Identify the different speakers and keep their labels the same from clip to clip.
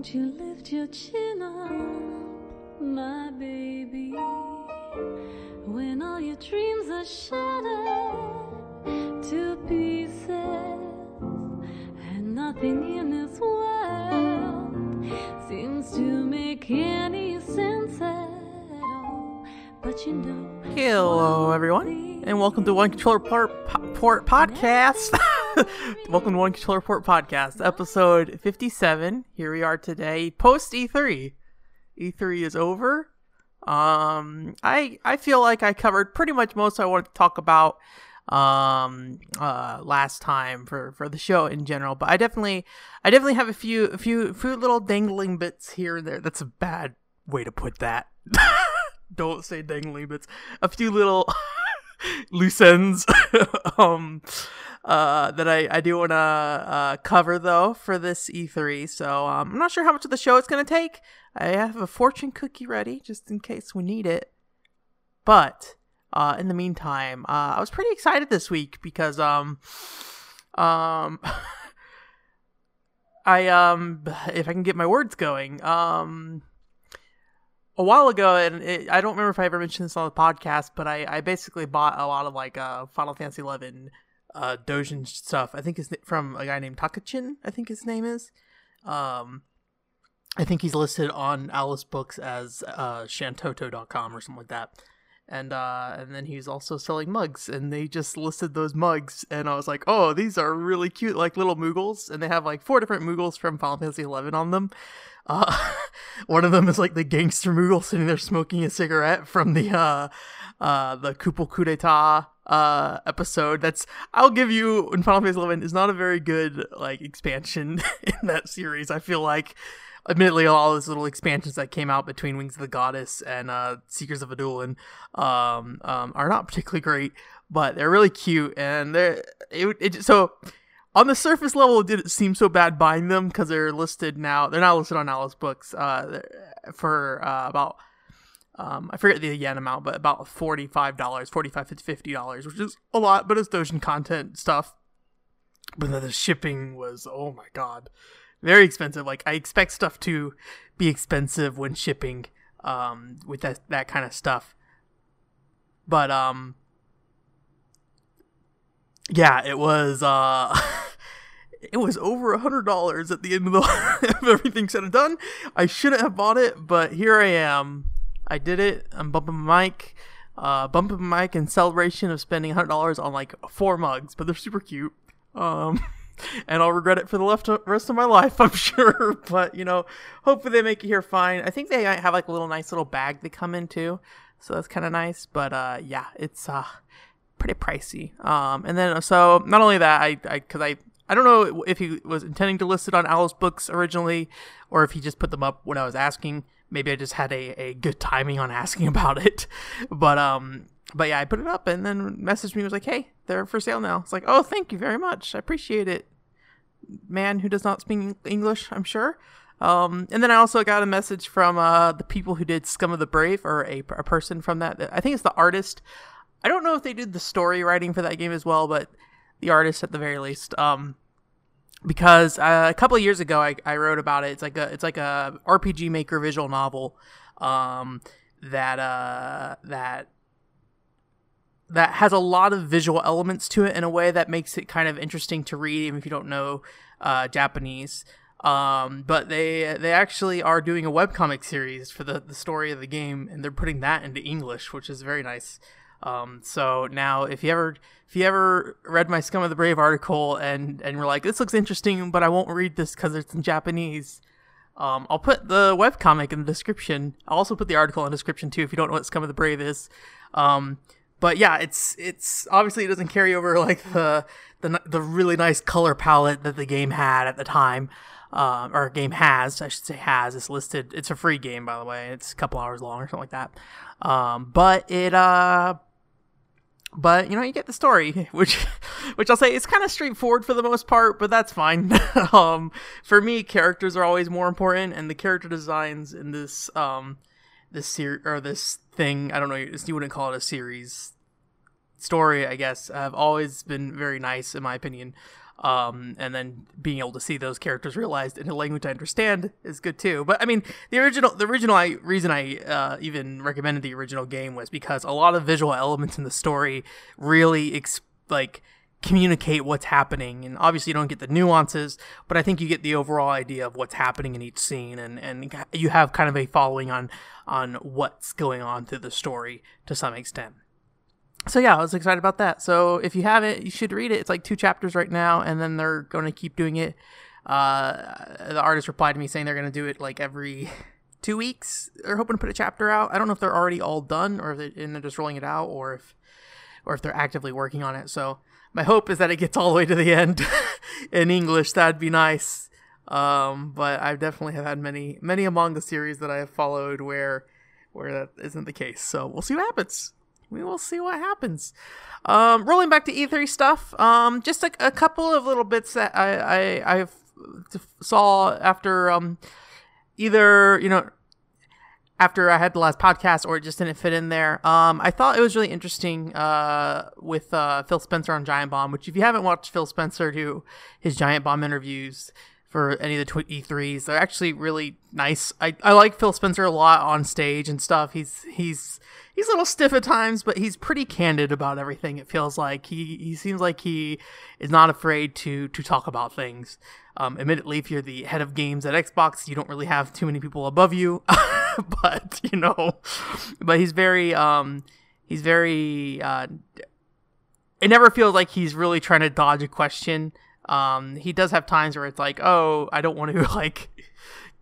Speaker 1: Won't you lift your chin up, my baby? When all your dreams are shattered to pieces, and nothing in this world seems to make any sense at all. But you know,
Speaker 2: Hello, everyone, and welcome to One Controller Port, Port Podcast. welcome to One Controller Report Podcast, episode 57. Here we are today, post E3. E3 is over. Um, I I feel like I covered pretty much most I wanted to talk about um uh last time for for the show in general but i definitely i definitely have a few a few few little dangling bits here and there that's a bad way to put that don't say dangling bits a few little loose ends um uh that i i do want to uh cover though for this e3 so um, i'm not sure how much of the show it's going to take. I have a fortune cookie ready just in case we need it. But uh in the meantime uh i was pretty excited this week because um um i um if i can get my words going um a while ago, and it, I don't remember if I ever mentioned this on the podcast, but I, I basically bought a lot of like uh, Final Fantasy Eleven uh, Dojin stuff. I think it's from a guy named Takachin. I think his name is. Um, I think he's listed on Alice Books as uh, Shantoto.com or something like that. And uh, and then he's also selling mugs, and they just listed those mugs, and I was like, oh, these are really cute, like little Moogles, and they have like four different Moogles from Final Fantasy Eleven on them. Uh, one of them is like the gangster Moogle sitting there smoking a cigarette from the uh, uh, the Kupo coup d'etat uh, episode. That's I'll give you in Final Fantasy Eleven is not a very good like expansion in that series. I feel like, admittedly, all those little expansions that came out between Wings of the Goddess and uh, Seekers of Adoulin um, um, are not particularly great, but they're really cute and they're it, it so on the surface level, it didn't seem so bad buying them because they're listed now. They're not listed on Alice Books uh, for uh, about um, I forget the yen amount, but about forty five dollars, forty five to fifty dollars, which is a lot, but it's Dojin content stuff. But the shipping was oh my god, very expensive. Like I expect stuff to be expensive when shipping um, with that that kind of stuff. But um, yeah, it was uh it was over a hundred dollars at the end of the of everything said and done. I shouldn't have bought it, but here I am. I did it. I'm bumping my mic, uh, bumping mic in celebration of spending hundred dollars on like four mugs, but they're super cute. Um, and I'll regret it for the left rest of my life, I'm sure. But you know, hopefully they make it here fine. I think they might have like a little nice little bag they come in too, so that's kind of nice. But uh, yeah, it's uh pretty pricey. Um, and then so not only that, I because I I don't know if he was intending to list it on Alice Books originally, or if he just put them up when I was asking. Maybe I just had a, a good timing on asking about it. But um, but yeah, I put it up and then messaged me was like, "Hey, they're for sale now." It's like, "Oh, thank you very much. I appreciate it." Man who does not speak English, I'm sure. Um, and then I also got a message from uh, the people who did Scum of the Brave, or a, a person from that. I think it's the artist. I don't know if they did the story writing for that game as well, but the artist at the very least. Um, because uh, a couple of years ago I, I wrote about it. It's like a it's like a RPG Maker visual novel um, that uh, that that has a lot of visual elements to it in a way that makes it kind of interesting to read, even if you don't know uh, Japanese. Um, but they they actually are doing a webcomic series for the, the story of the game, and they're putting that into English, which is very nice. Um, so now, if you ever if you ever read my Scum of the Brave article and and were like, this looks interesting, but I won't read this because it's in Japanese, um, I'll put the webcomic in the description. I'll also put the article in the description too if you don't know what Scum of the Brave is. Um, but yeah, it's it's obviously it doesn't carry over like the the the really nice color palette that the game had at the time. Uh, or game has, I should say has. It's listed. It's a free game, by the way. It's a couple hours long or something like that. Um, but it uh, but you know you get the story which which i'll say is kind of straightforward for the most part but that's fine. Um for me characters are always more important and the character designs in this um this series or this thing i don't know you wouldn't call it a series story i guess have always been very nice in my opinion um, and then being able to see those characters realized in a language I understand is good too. But I mean, the original, the original I, reason I uh, even recommended the original game was because a lot of visual elements in the story really ex- like communicate what's happening. And obviously you don't get the nuances but i think you get the overall idea of what's happening in each scene. And and you have kind of a following on on what's going on through the story to some extent so yeah, I was excited about that. So if you have it, you should read it. It's like two chapters right now, and then they're going to keep doing it. Uh, the artist replied to me saying they're going to do it like every two weeks. They're hoping to put a chapter out. I don't know if they're already all done or if they, and they're just rolling it out, or if or if they're actively working on it. So my hope is that it gets all the way to the end in English. That'd be nice. Um, but I definitely have had many many among the series that I have followed where where that isn't the case. So we'll see what happens we will see what happens. Um, rolling back to E3 stuff, um, just a, a, couple of little bits that I, I, I saw after um, either, you know, after I had the last podcast or it just didn't fit in there. Um, I thought it was really interesting uh, with uh, Phil Spencer on Giant Bomb, which if you haven't watched Phil Spencer do his Giant Bomb interviews, for any of the E3s. They're actually really nice. I, I like Phil Spencer a lot on stage and stuff. He's he's he's a little stiff at times, but he's pretty candid about everything. It feels like he he seems like he is not afraid to to talk about things. Um, admittedly, if you're the head of games at Xbox, you don't really have too many people above you, but you know, but he's very um he's very uh, it never feels like he's really trying to dodge a question um, he does have times where it's like, oh, I don't want to like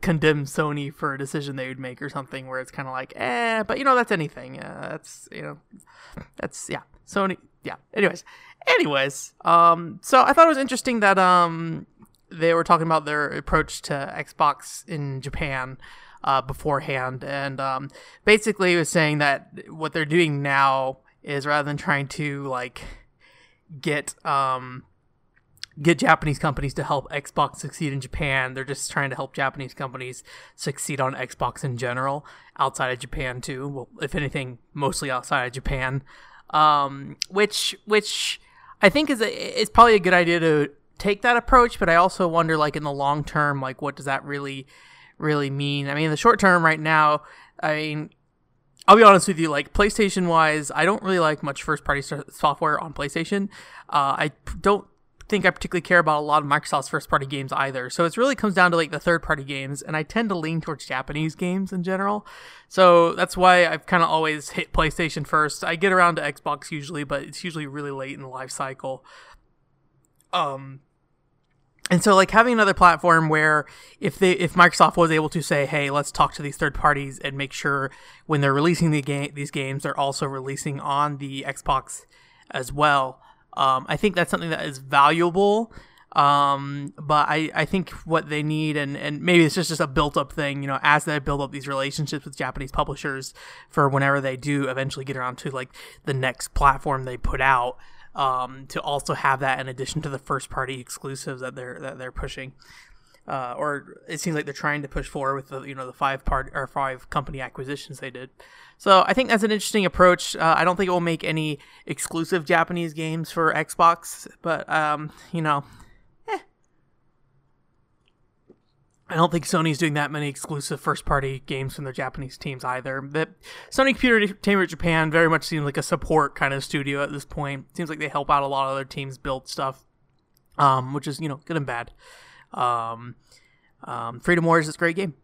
Speaker 2: condemn Sony for a decision they would make or something, where it's kind of like, eh, but you know, that's anything. Uh, that's you know, that's yeah, Sony. Yeah. Anyways, anyways, um, so I thought it was interesting that um they were talking about their approach to Xbox in Japan uh, beforehand, and um, basically was saying that what they're doing now is rather than trying to like get um get Japanese companies to help Xbox succeed in Japan. They're just trying to help Japanese companies succeed on Xbox in general, outside of Japan too. Well, if anything, mostly outside of Japan. Um, which which I think is a, is probably a good idea to take that approach, but I also wonder like in the long term, like what does that really really mean? I mean, in the short term right now, I mean, I'll be honest with you, like PlayStation wise, I don't really like much first party software on PlayStation. Uh, I don't think I particularly care about a lot of Microsoft's first party games either. So it really comes down to like the third party games, and I tend to lean towards Japanese games in general. So that's why I've kind of always hit PlayStation first. I get around to Xbox usually, but it's usually really late in the life cycle. Um, and so like having another platform where if they if Microsoft was able to say, hey, let's talk to these third parties and make sure when they're releasing the game these games, they're also releasing on the Xbox as well um, I think that's something that is valuable. Um, but I, I think what they need, and, and maybe it's just, just a built up thing, you know, as they build up these relationships with Japanese publishers for whenever they do eventually get around to like the next platform they put out, um, to also have that in addition to the first party exclusives that they're, that they're pushing. Uh, or it seems like they're trying to push forward with the you know the five part or five company acquisitions they did. So I think that's an interesting approach. Uh, I don't think it will make any exclusive Japanese games for Xbox, but um, you know, eh. I don't think Sony's doing that many exclusive first-party games from their Japanese teams either. But Sony Computer Entertainment Japan very much seems like a support kind of studio at this point. Seems like they help out a lot of other teams build stuff, um, which is you know good and bad. Um, um, Freedom Wars is a great game.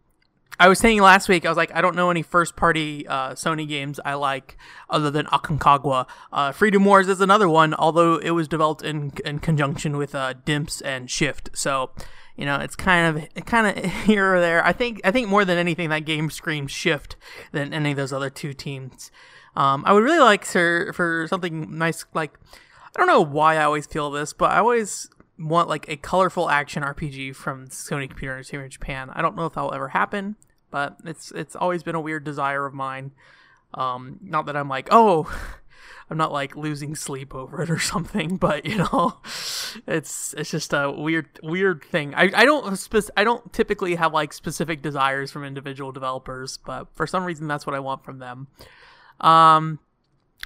Speaker 2: I was saying last week, I was like, I don't know any first party uh, Sony games I like other than Aconcagua. Uh, Freedom Wars is another one, although it was developed in in conjunction with uh, Dimps and Shift. So, you know, it's kind of kind of here or there. I think I think more than anything, that game screams Shift than any of those other two teams. Um, I would really like for for something nice like I don't know why I always feel this, but I always want like a colorful action RPG from Sony Computer Entertainment Japan. I don't know if that will ever happen, but it's it's always been a weird desire of mine. Um, not that I'm like, oh, I'm not like losing sleep over it or something, but you know, it's it's just a weird weird thing. I, I don't spec- I don't typically have like specific desires from individual developers, but for some reason that's what I want from them. Um,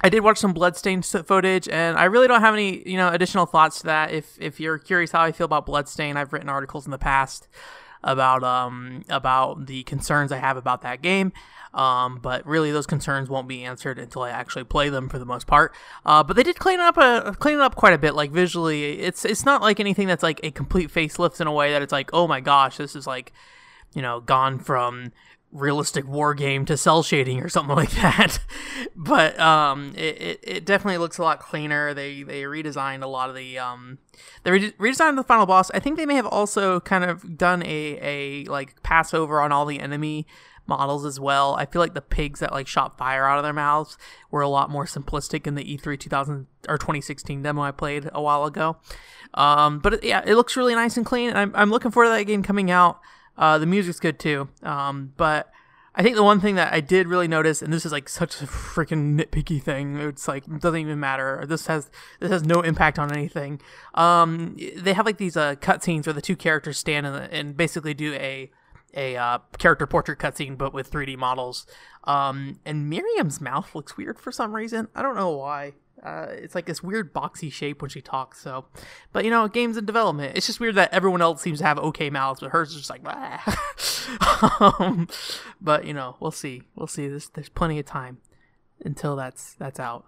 Speaker 2: I did watch some Bloodstained footage, and I really don't have any, you know, additional thoughts to that. If if you're curious how I feel about Bloodstained, I've written articles in the past about um about the concerns I have about that game. Um, but really, those concerns won't be answered until I actually play them for the most part. Uh, but they did clean up a clean it up quite a bit. Like visually, it's it's not like anything that's like a complete facelift in a way that it's like, oh my gosh, this is like, you know, gone from realistic war game to cell shading or something like that. but um, it, it, it, definitely looks a lot cleaner. They they redesigned a lot of the um, they re- redesigned the final boss. I think they may have also kind of done a a like pass over on all the enemy models as well. I feel like the pigs that like shot fire out of their mouths were a lot more simplistic in the E3 2000 or 2016 demo I played a while ago. Um, but yeah, it looks really nice and clean. I'm I'm looking forward to that game coming out. Uh, the music's good too. Um, but I think the one thing that I did really notice, and this is like such a freaking nitpicky thing, it's like it doesn't even matter. This has this has no impact on anything. Um, they have like these uh, cutscenes where the two characters stand the, and basically do a a uh, character portrait cutscene, but with 3D models. Um, and Miriam's mouth looks weird for some reason. I don't know why. Uh, it's like this weird boxy shape when she talks. So, but you know, games in development. It's just weird that everyone else seems to have okay mouths, but hers is just like. um, but you know, we'll see. We'll see. There's there's plenty of time until that's that's out.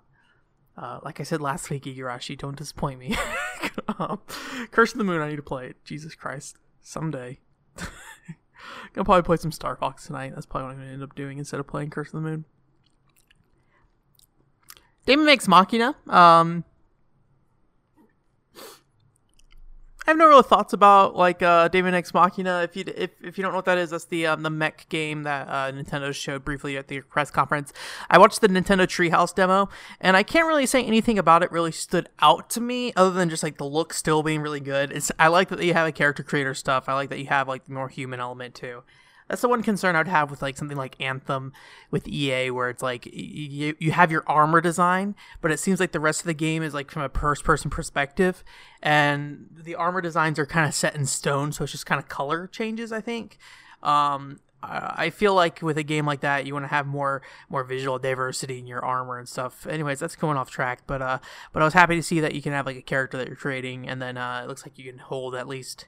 Speaker 2: Uh, like I said last week, Igarashi, don't disappoint me. um, Curse of the Moon, I need to play it. Jesus Christ, someday. Gonna probably play some Star Fox tonight. That's probably what I'm gonna end up doing instead of playing Curse of the Moon. Daemon X Machina. Um, I have no real thoughts about like uh, Daemon X Machina. If you if, if you don't know what that is, that's the um, the mech game that uh, Nintendo showed briefly at the press conference. I watched the Nintendo Treehouse demo, and I can't really say anything about it really stood out to me, other than just like the look still being really good. It's I like that you have a character creator stuff. I like that you have like the more human element too. That's the one concern I'd have with like something like Anthem with EA, where it's like you you have your armor design, but it seems like the rest of the game is like from a first person perspective, and the armor designs are kind of set in stone, so it's just kind of color changes. I think. Um, I feel like with a game like that, you want to have more more visual diversity in your armor and stuff. Anyways, that's going off track, but uh, but I was happy to see that you can have like a character that you're creating, and then uh, it looks like you can hold at least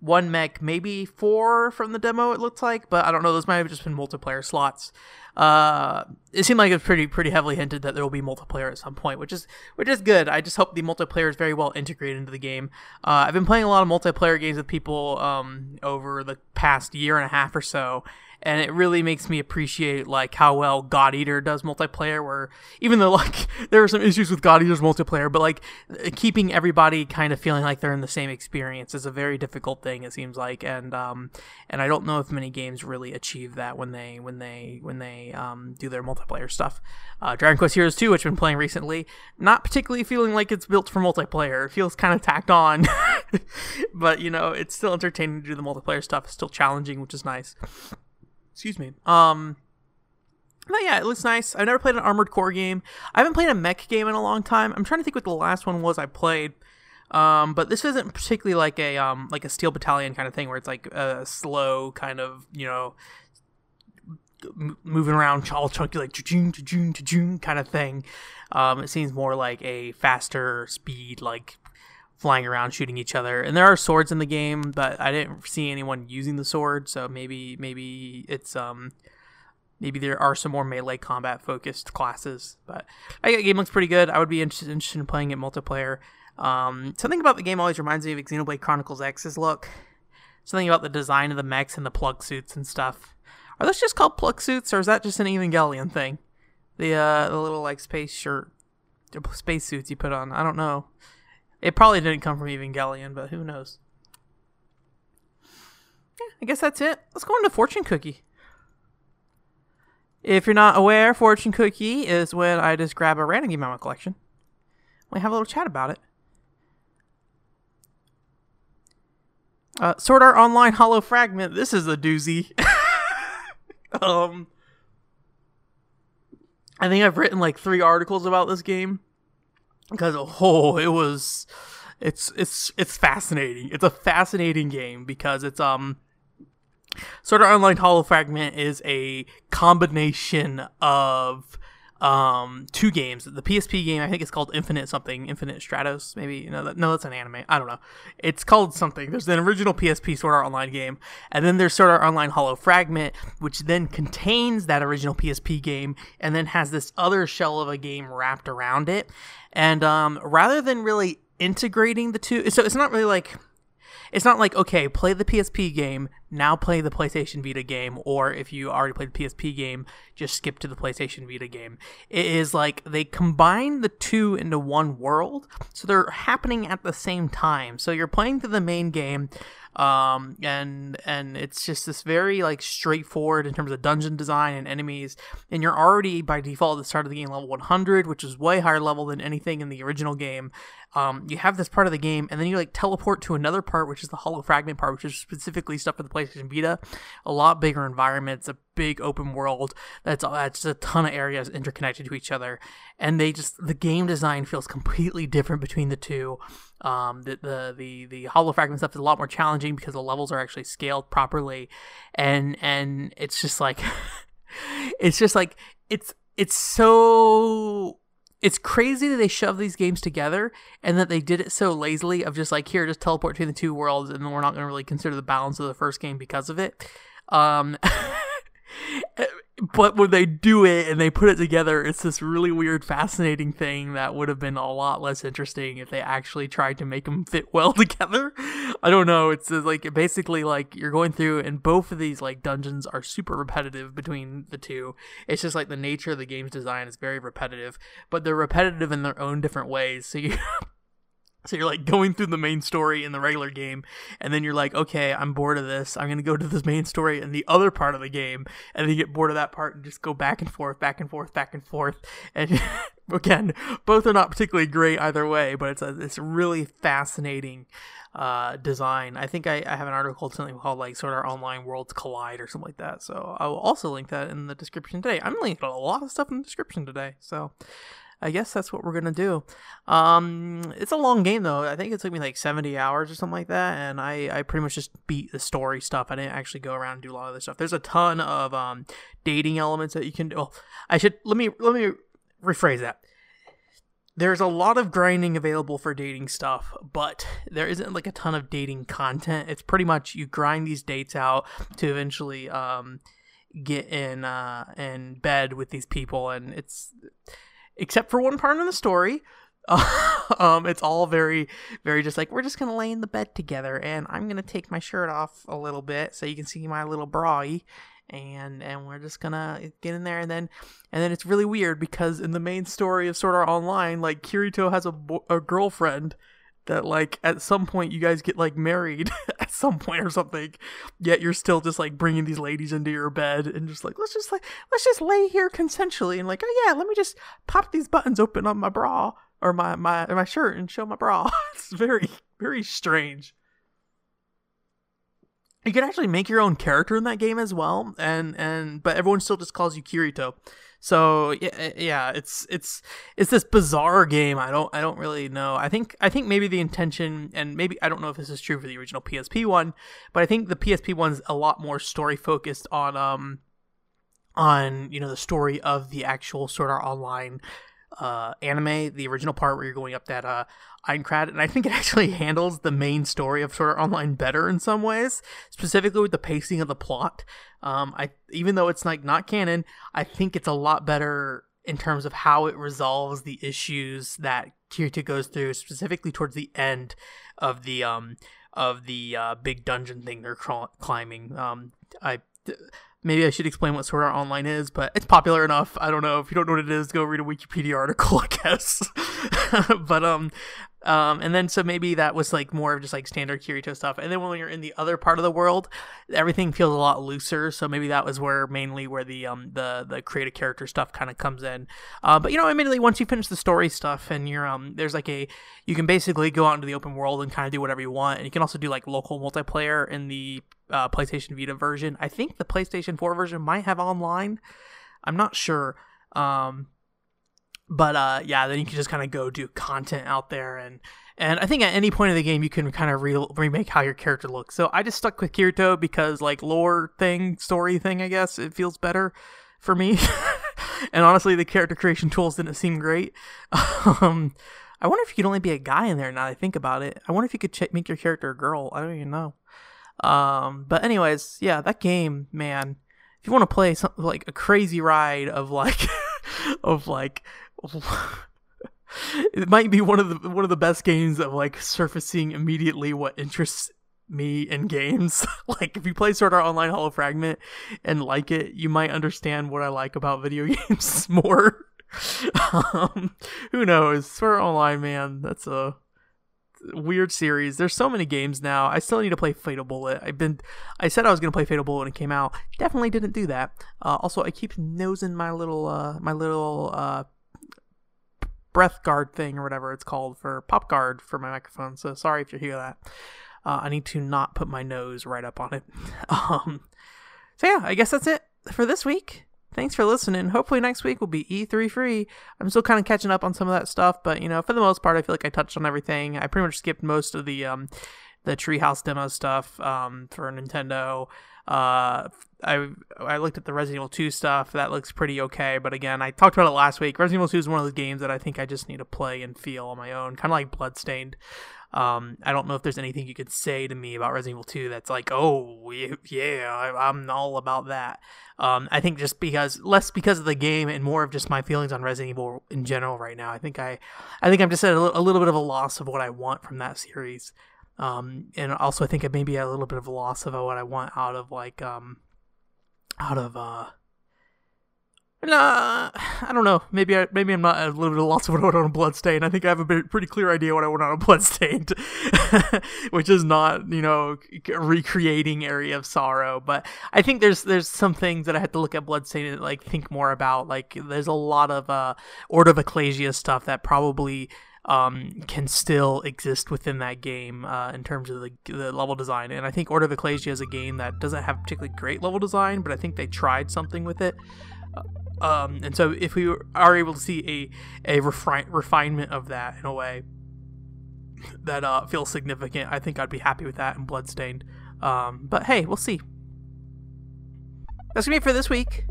Speaker 2: one mech, maybe four from the demo. It looked like, but I don't know. Those might have just been multiplayer slots. Uh, it seemed like it was pretty pretty heavily hinted that there will be multiplayer at some point, which is which is good. I just hope the multiplayer is very well integrated into the game. Uh, I've been playing a lot of multiplayer games with people um, over the past year and a half or so, and it really makes me appreciate like how well God Eater does multiplayer. Where even though like there are some issues with God Eater's multiplayer, but like keeping everybody kind of feeling like they're in the same experience is a very difficult thing. It seems like, and um, and I don't know if many games really achieve that when they when they when they um, do their multiplayer stuff. Uh, Dragon Quest Heroes 2, which I've been playing recently, not particularly feeling like it's built for multiplayer. It feels kind of tacked on, but you know it's still entertaining to do the multiplayer stuff. It's still challenging, which is nice. Excuse me. Um, but yeah, it looks nice. I've never played an Armored Core game. I haven't played a mech game in a long time. I'm trying to think what the last one was I played. Um, but this isn't particularly like a um like a Steel Battalion kind of thing where it's like a slow kind of you know moving around all chunky like june to june to june kind of thing. Um, it seems more like a faster speed like flying around shooting each other. And there are swords in the game, but I didn't see anyone using the sword, so maybe maybe it's um maybe there are some more melee combat focused classes. But I the game looks pretty good. I would be interested, interested in playing it multiplayer. Um, something about the game always reminds me of Xenoblade Chronicles X's look. Something about the design of the mechs and the plug suits and stuff. Are those just called plug suits, or is that just an Evangelion thing? The uh, the little like space shirt, space suits you put on. I don't know. It probably didn't come from Evangelion, but who knows? Yeah, I guess that's it. Let's go into Fortune Cookie. If you're not aware, Fortune Cookie is when I just grab a random game out of my collection. We have a little chat about it. Uh, Sword Art Online Hollow Fragment. This is a doozy. um, I think I've written like three articles about this game because oh, it was it's it's it's fascinating. It's a fascinating game because it's um Sword Art Online Hollow Fragment is a combination of um, two games. The PSP game, I think it's called Infinite something, Infinite Stratos, maybe. No, that, no, that's an anime. I don't know. It's called something. There's an original PSP Sword Art Online game, and then there's Sword Art Online Hollow Fragment, which then contains that original PSP game, and then has this other shell of a game wrapped around it. And um, rather than really integrating the two, so it's not really like it's not like okay, play the PSP game, now play the PlayStation Vita game, or if you already played the PSP game, just skip to the PlayStation Vita game. It is like they combine the two into one world, so they're happening at the same time. So you're playing through the main game, um, and and it's just this very like straightforward in terms of dungeon design and enemies, and you're already by default at the start of the game level 100, which is way higher level than anything in the original game. Um, you have this part of the game, and then you like teleport to another part, which is the Hollow Fragment part, which is specifically stuff for the PlayStation Vita. A lot bigger environments, a big open world. That's that's just a ton of areas interconnected to each other, and they just the game design feels completely different between the two. Um, the, the the the hollow fragment stuff is a lot more challenging because the levels are actually scaled properly, and and it's just like it's just like it's it's so it's crazy that they shove these games together and that they did it so lazily of just like here just teleport between the two worlds and then we're not going to really consider the balance of the first game because of it. Um but when they do it and they put it together, it's this really weird, fascinating thing that would have been a lot less interesting if they actually tried to make them fit well together. I don't know. It's like basically like you're going through, and both of these like dungeons are super repetitive between the two. It's just like the nature of the game's design is very repetitive, but they're repetitive in their own different ways. So you so you're like going through the main story in the regular game, and then you're like, okay, I'm bored of this. I'm gonna go to this main story in the other part of the game, and then you get bored of that part and just go back and forth, back and forth, back and forth. And again, both are not particularly great either way, but it's a it's really fascinating uh, design. I think I, I have an article something called like Sword Art Online worlds collide or something like that. So I will also link that in the description today. I'm linking a lot of stuff in the description today. So I guess that's what we're gonna do. Um, it's a long game though. I think it took me like seventy hours or something like that, and I I pretty much just beat the story stuff. I didn't actually go around and do a lot of this stuff. There's a ton of um dating elements that you can. Well, I should let me let me rephrase that. There's a lot of grinding available for dating stuff, but there isn't like a ton of dating content. It's pretty much you grind these dates out to eventually um get in uh in bed with these people, and it's except for one part in the story. um, it's all very, very just like we're just gonna lay in the bed together, and I'm gonna take my shirt off a little bit so you can see my little bra, and and we're just gonna get in there, and then and then it's really weird because in the main story of Sword Art Online, like Kirito has a bo- a girlfriend that like at some point you guys get like married at some point or something yet you're still just like bringing these ladies into your bed and just like let's just like let's just lay here consensually and like oh yeah let me just pop these buttons open on my bra or my my my shirt and show my bra. It's very very strange. You can actually make your own character in that game as well and and but everyone still just calls you kirito so yeah, yeah, it's it's it's this bizarre game. I don't I don't really know. I think I think maybe the intention and maybe I don't know if this is true for the original PSP one, but I think the PSP one's a lot more story focused on um on you know the story of the actual Sword Art Online uh, anime, the original part where you're going up that uh, Aincrad, and I think it actually handles the main story of Sword Art Online better in some ways, specifically with the pacing of the plot. Um, I even though it's like not canon, I think it's a lot better in terms of how it resolves the issues that Kirito goes through, specifically towards the end of the um of the uh, big dungeon thing they're climbing. Um, I maybe I should explain what Sword Art Online is, but it's popular enough. I don't know if you don't know what it is, go read a Wikipedia article, I guess. but um, um, and then so maybe that was like more of just like standard Kirito stuff. And then when you're in the other part of the world, everything feels a lot looser. So maybe that was where mainly where the um the the creative character stuff kind of comes in. Uh, but you know, admittedly, once you finish the story stuff and you're um there's like a you can basically go out into the open world and kind of do whatever you want, and you can also do like local multiplayer in the uh, PlayStation Vita version. I think the PlayStation 4 version might have online. I'm not sure. Um, but uh, yeah, then you can just kind of go do content out there and and I think at any point in the game you can kind of re- remake how your character looks. So I just stuck with Kirito because like lore thing, story thing, I guess it feels better for me. and honestly, the character creation tools didn't seem great. Um, I wonder if you could only be a guy in there. Now I think about it, I wonder if you could ch- make your character a girl. I don't even know. Um, but anyways, yeah, that game, man. If you want to play something like a crazy ride of like, of like, it might be one of the one of the best games of like surfacing immediately what interests me in games. like if you play Sword Art Online Hollow Fragment and like it, you might understand what I like about video games more. um, who knows? Sword Art Online, man, that's a weird series. There's so many games now. I still need to play Fatal Bullet. I've been, I said I was gonna play Fatal Bullet when it came out. Definitely didn't do that. Uh, also, I keep nosing my little, uh, my little uh, breath guard thing or whatever it's called for pop guard for my microphone. So sorry if you hear that. Uh, I need to not put my nose right up on it. Um, so yeah, I guess that's it for this week. Thanks for listening. Hopefully next week will be E3 free. I'm still kind of catching up on some of that stuff, but you know, for the most part, I feel like I touched on everything. I pretty much skipped most of the um, the Treehouse demo stuff um, for Nintendo. Uh, I I looked at the Resident Evil 2 stuff. That looks pretty okay. But again, I talked about it last week. Resident Evil 2 is one of those games that I think I just need to play and feel on my own, kind of like Bloodstained. Um, I don't know if there's anything you could say to me about Resident Evil 2 that's like, oh yeah, I, am all about that. Um, I think just because less because of the game and more of just my feelings on Resident Evil in general right now. I think I, I think I'm just at a, a little bit of a loss of what I want from that series. Um, and also I think it may be a little bit of a loss of what I want out of like, um, out of uh Nah, I don't know. Maybe I maybe I'm not a little bit lost of what I want on a Bloodstain. I think I have a pretty clear idea what I want on a Bloodstained, which is not you know recreating Aria of Sorrow. But I think there's there's some things that I had to look at bloodstain and like think more about. Like there's a lot of uh Order of Ecclesia stuff that probably um, can still exist within that game uh, in terms of the, the, level design. And I think Order of Ecclesia is a game that doesn't have particularly great level design, but I think they tried something with it. Um, and so if we are able to see a a refi- refinement of that in a way that uh, feels significant, I think I'd be happy with that in Bloodstained. Um, but hey, we'll see. That's gonna be it for this week.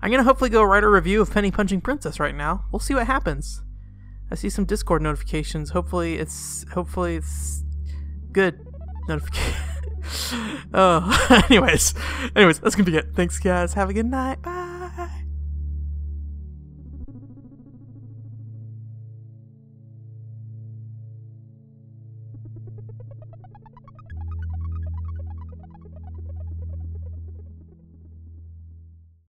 Speaker 2: I'm gonna hopefully go write a review of Penny Punching Princess right now. We'll see what happens. I see some Discord notifications. Hopefully it's hopefully it's good notification. oh, anyways, anyways, that's gonna be it. Thanks, guys. Have a good night. Bye.